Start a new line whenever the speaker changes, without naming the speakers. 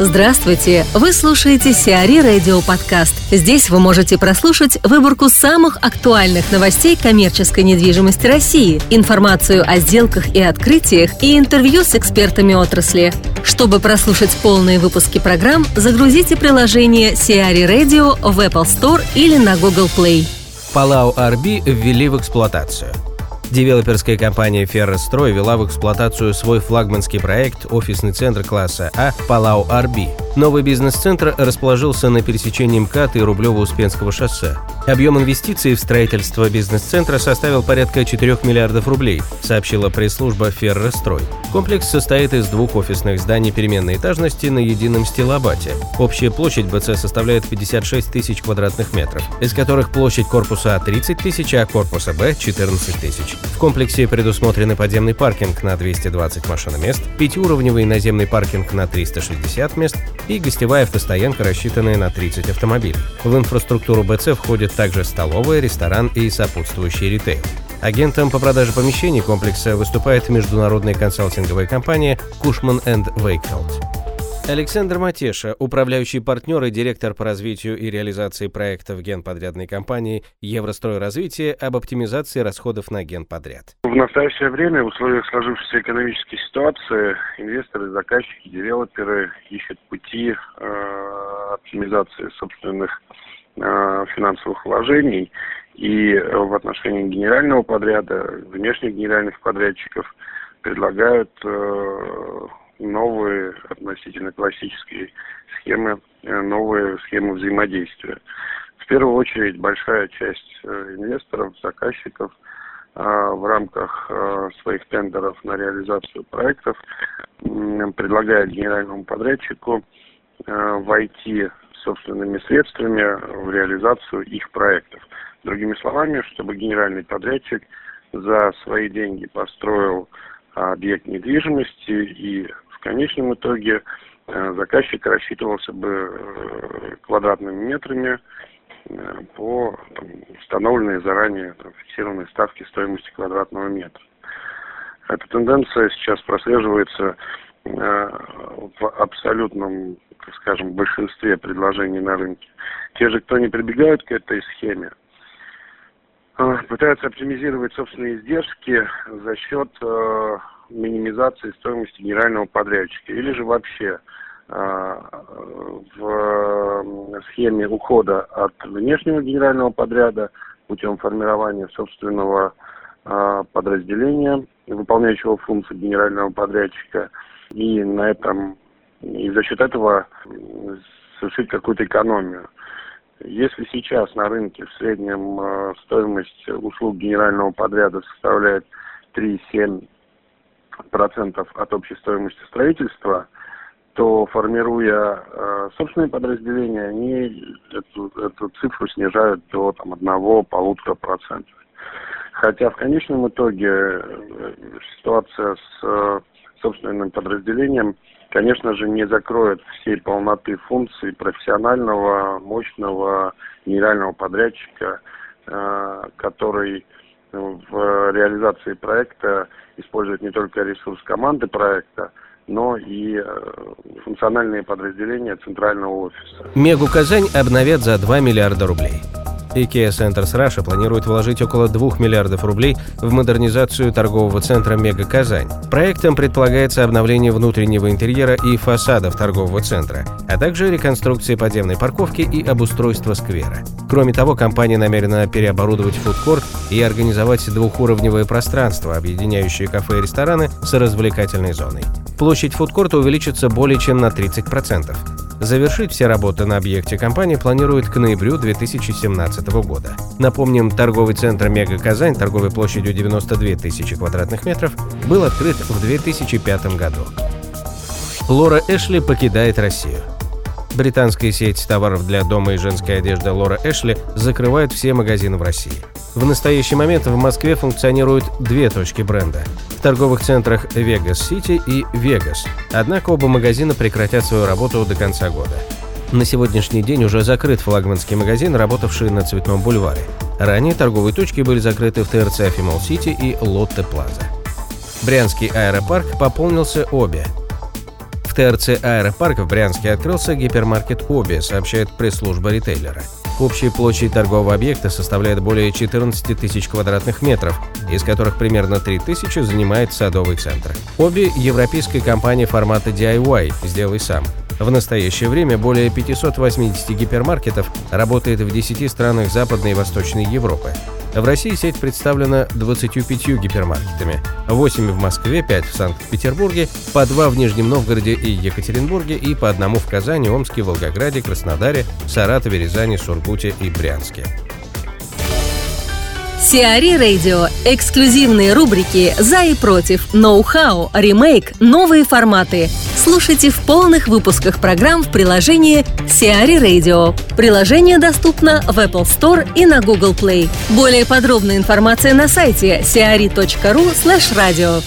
Здравствуйте! Вы слушаете Сиари Радио Подкаст. Здесь вы можете прослушать выборку самых актуальных новостей коммерческой недвижимости России, информацию о сделках и открытиях и интервью с экспертами отрасли. Чтобы прослушать полные выпуски программ, загрузите приложение Сиари Radio в Apple Store или на Google Play.
Палау Арби ввели в эксплуатацию – Девелоперская компания «Феррострой» вела в эксплуатацию свой флагманский проект «Офисный центр класса А» «Палау Арби». Новый бизнес-центр расположился на пересечении МКАД и Рублево-Успенского шоссе. Объем инвестиций в строительство бизнес-центра составил порядка 4 миллиардов рублей, сообщила пресс-служба «Феррострой». Комплекс состоит из двух офисных зданий переменной этажности на едином стилобате. Общая площадь БЦ составляет 56 тысяч квадратных метров, из которых площадь корпуса А 30 тысяч, а корпуса Б 14 тысяч. В комплексе предусмотрены подземный паркинг на 220 машиномест, пятиуровневый наземный паркинг на 360 мест и гостевая автостоянка, рассчитанная на 30 автомобилей. В инфраструктуру БЦ входит также столовая, ресторан и сопутствующий ритейл. Агентом по продаже помещений комплекса выступает международная консалтинговая компания Cushman Wakefield. Александр Матеша, управляющий партнер и директор по развитию и реализации проектов генподрядной компании «Еврострой развитие» об оптимизации расходов на генподряд.
В настоящее время в условиях сложившейся экономической ситуации инвесторы, заказчики, девелоперы ищут пути э, оптимизации собственных э, финансовых вложений и в отношении генерального подряда, внешних генеральных подрядчиков предлагают э, новые относительно классические схемы, э, новые схемы взаимодействия. В первую очередь большая часть э, инвесторов, заказчиков э, в рамках своих тендеров на реализацию проектов предлагает генеральному подрядчику войти собственными средствами в реализацию их проектов. Другими словами, чтобы генеральный подрядчик за свои деньги построил объект недвижимости и конечном итоге э, заказчик рассчитывался бы э, квадратными метрами э, по там, установленной заранее там, фиксированной ставке стоимости квадратного метра. Эта тенденция сейчас прослеживается в абсолютном, так скажем, большинстве предложений на рынке. Те же, кто не прибегают к этой схеме, пытаются оптимизировать собственные издержки за счет минимизации стоимости генерального подрядчика или же вообще а, в схеме ухода от внешнего генерального подряда путем формирования собственного а, подразделения, выполняющего функции генерального подрядчика, и на этом и за счет этого совершить какую-то экономию. Если сейчас на рынке в среднем а, стоимость услуг генерального подряда составляет 3,7 процентов от общей стоимости строительства, то формируя э, собственные подразделения, они эту, эту цифру снижают до там, одного-полутора процентов. Хотя в конечном итоге э, ситуация с э, собственным подразделением, конечно же, не закроет всей полноты функций профессионального, мощного генерального подрядчика, э, который в реализации проекта использовать не только ресурс команды проекта, но и э, функциональные подразделения центрального офиса.
Мегу Казань обновят за 2 миллиарда рублей. IKEA Centers Russia планирует вложить около 2 миллиардов рублей в модернизацию торгового центра Мега Казань. Проектом предполагается обновление внутреннего интерьера и фасадов торгового центра, а также реконструкция подземной парковки и обустройство сквера. Кроме того, компания намерена переоборудовать фудкорт и организовать двухуровневое пространство, объединяющее кафе и рестораны с развлекательной зоной. Площадь фудкорта увеличится более чем на 30%. Завершить все работы на объекте компания планирует к ноябрю 2017 года. Напомним, торговый центр «Мега Казань» торговой площадью 92 тысячи квадратных метров был открыт в 2005 году. Лора Эшли покидает Россию. Британская сеть товаров для дома и женской одежды Лора Эшли закрывает все магазины в России. В настоящий момент в Москве функционируют две точки бренда торговых центрах Vegas City и Vegas. Однако оба магазина прекратят свою работу до конца года. На сегодняшний день уже закрыт флагманский магазин, работавший на Цветном бульваре. Ранее торговые точки были закрыты в ТРЦ Афимол Сити и Лотте Плаза. Брянский аэропарк пополнился обе В ТРЦ «Аэропарк» в Брянске открылся гипермаркет «Оби», сообщает пресс-служба ритейлера. Общая площадь торгового объекта составляет более 14 тысяч квадратных метров, из которых примерно 3 тысячи занимает садовый центр. «Оби» – европейская компания формата DIY «Сделай сам». В настоящее время более 580 гипермаркетов работает в 10 странах Западной и Восточной Европы. В России сеть представлена 25 гипермаркетами, 8 в Москве, 5 в Санкт-Петербурге, по 2 в Нижнем Новгороде и Екатеринбурге и по одному в Казани, Омске, Волгограде, Краснодаре, Саратове, Рязани, Сургуте и Брянске.
Сиари Радио. Эксклюзивные рубрики «За и против», «Ноу-хау», «Ремейк», «Новые форматы». Слушайте в полных выпусках программ в приложении Сиари Radio. Приложение доступно в Apple Store и на Google Play. Более подробная информация на сайте siari.ru slash radio.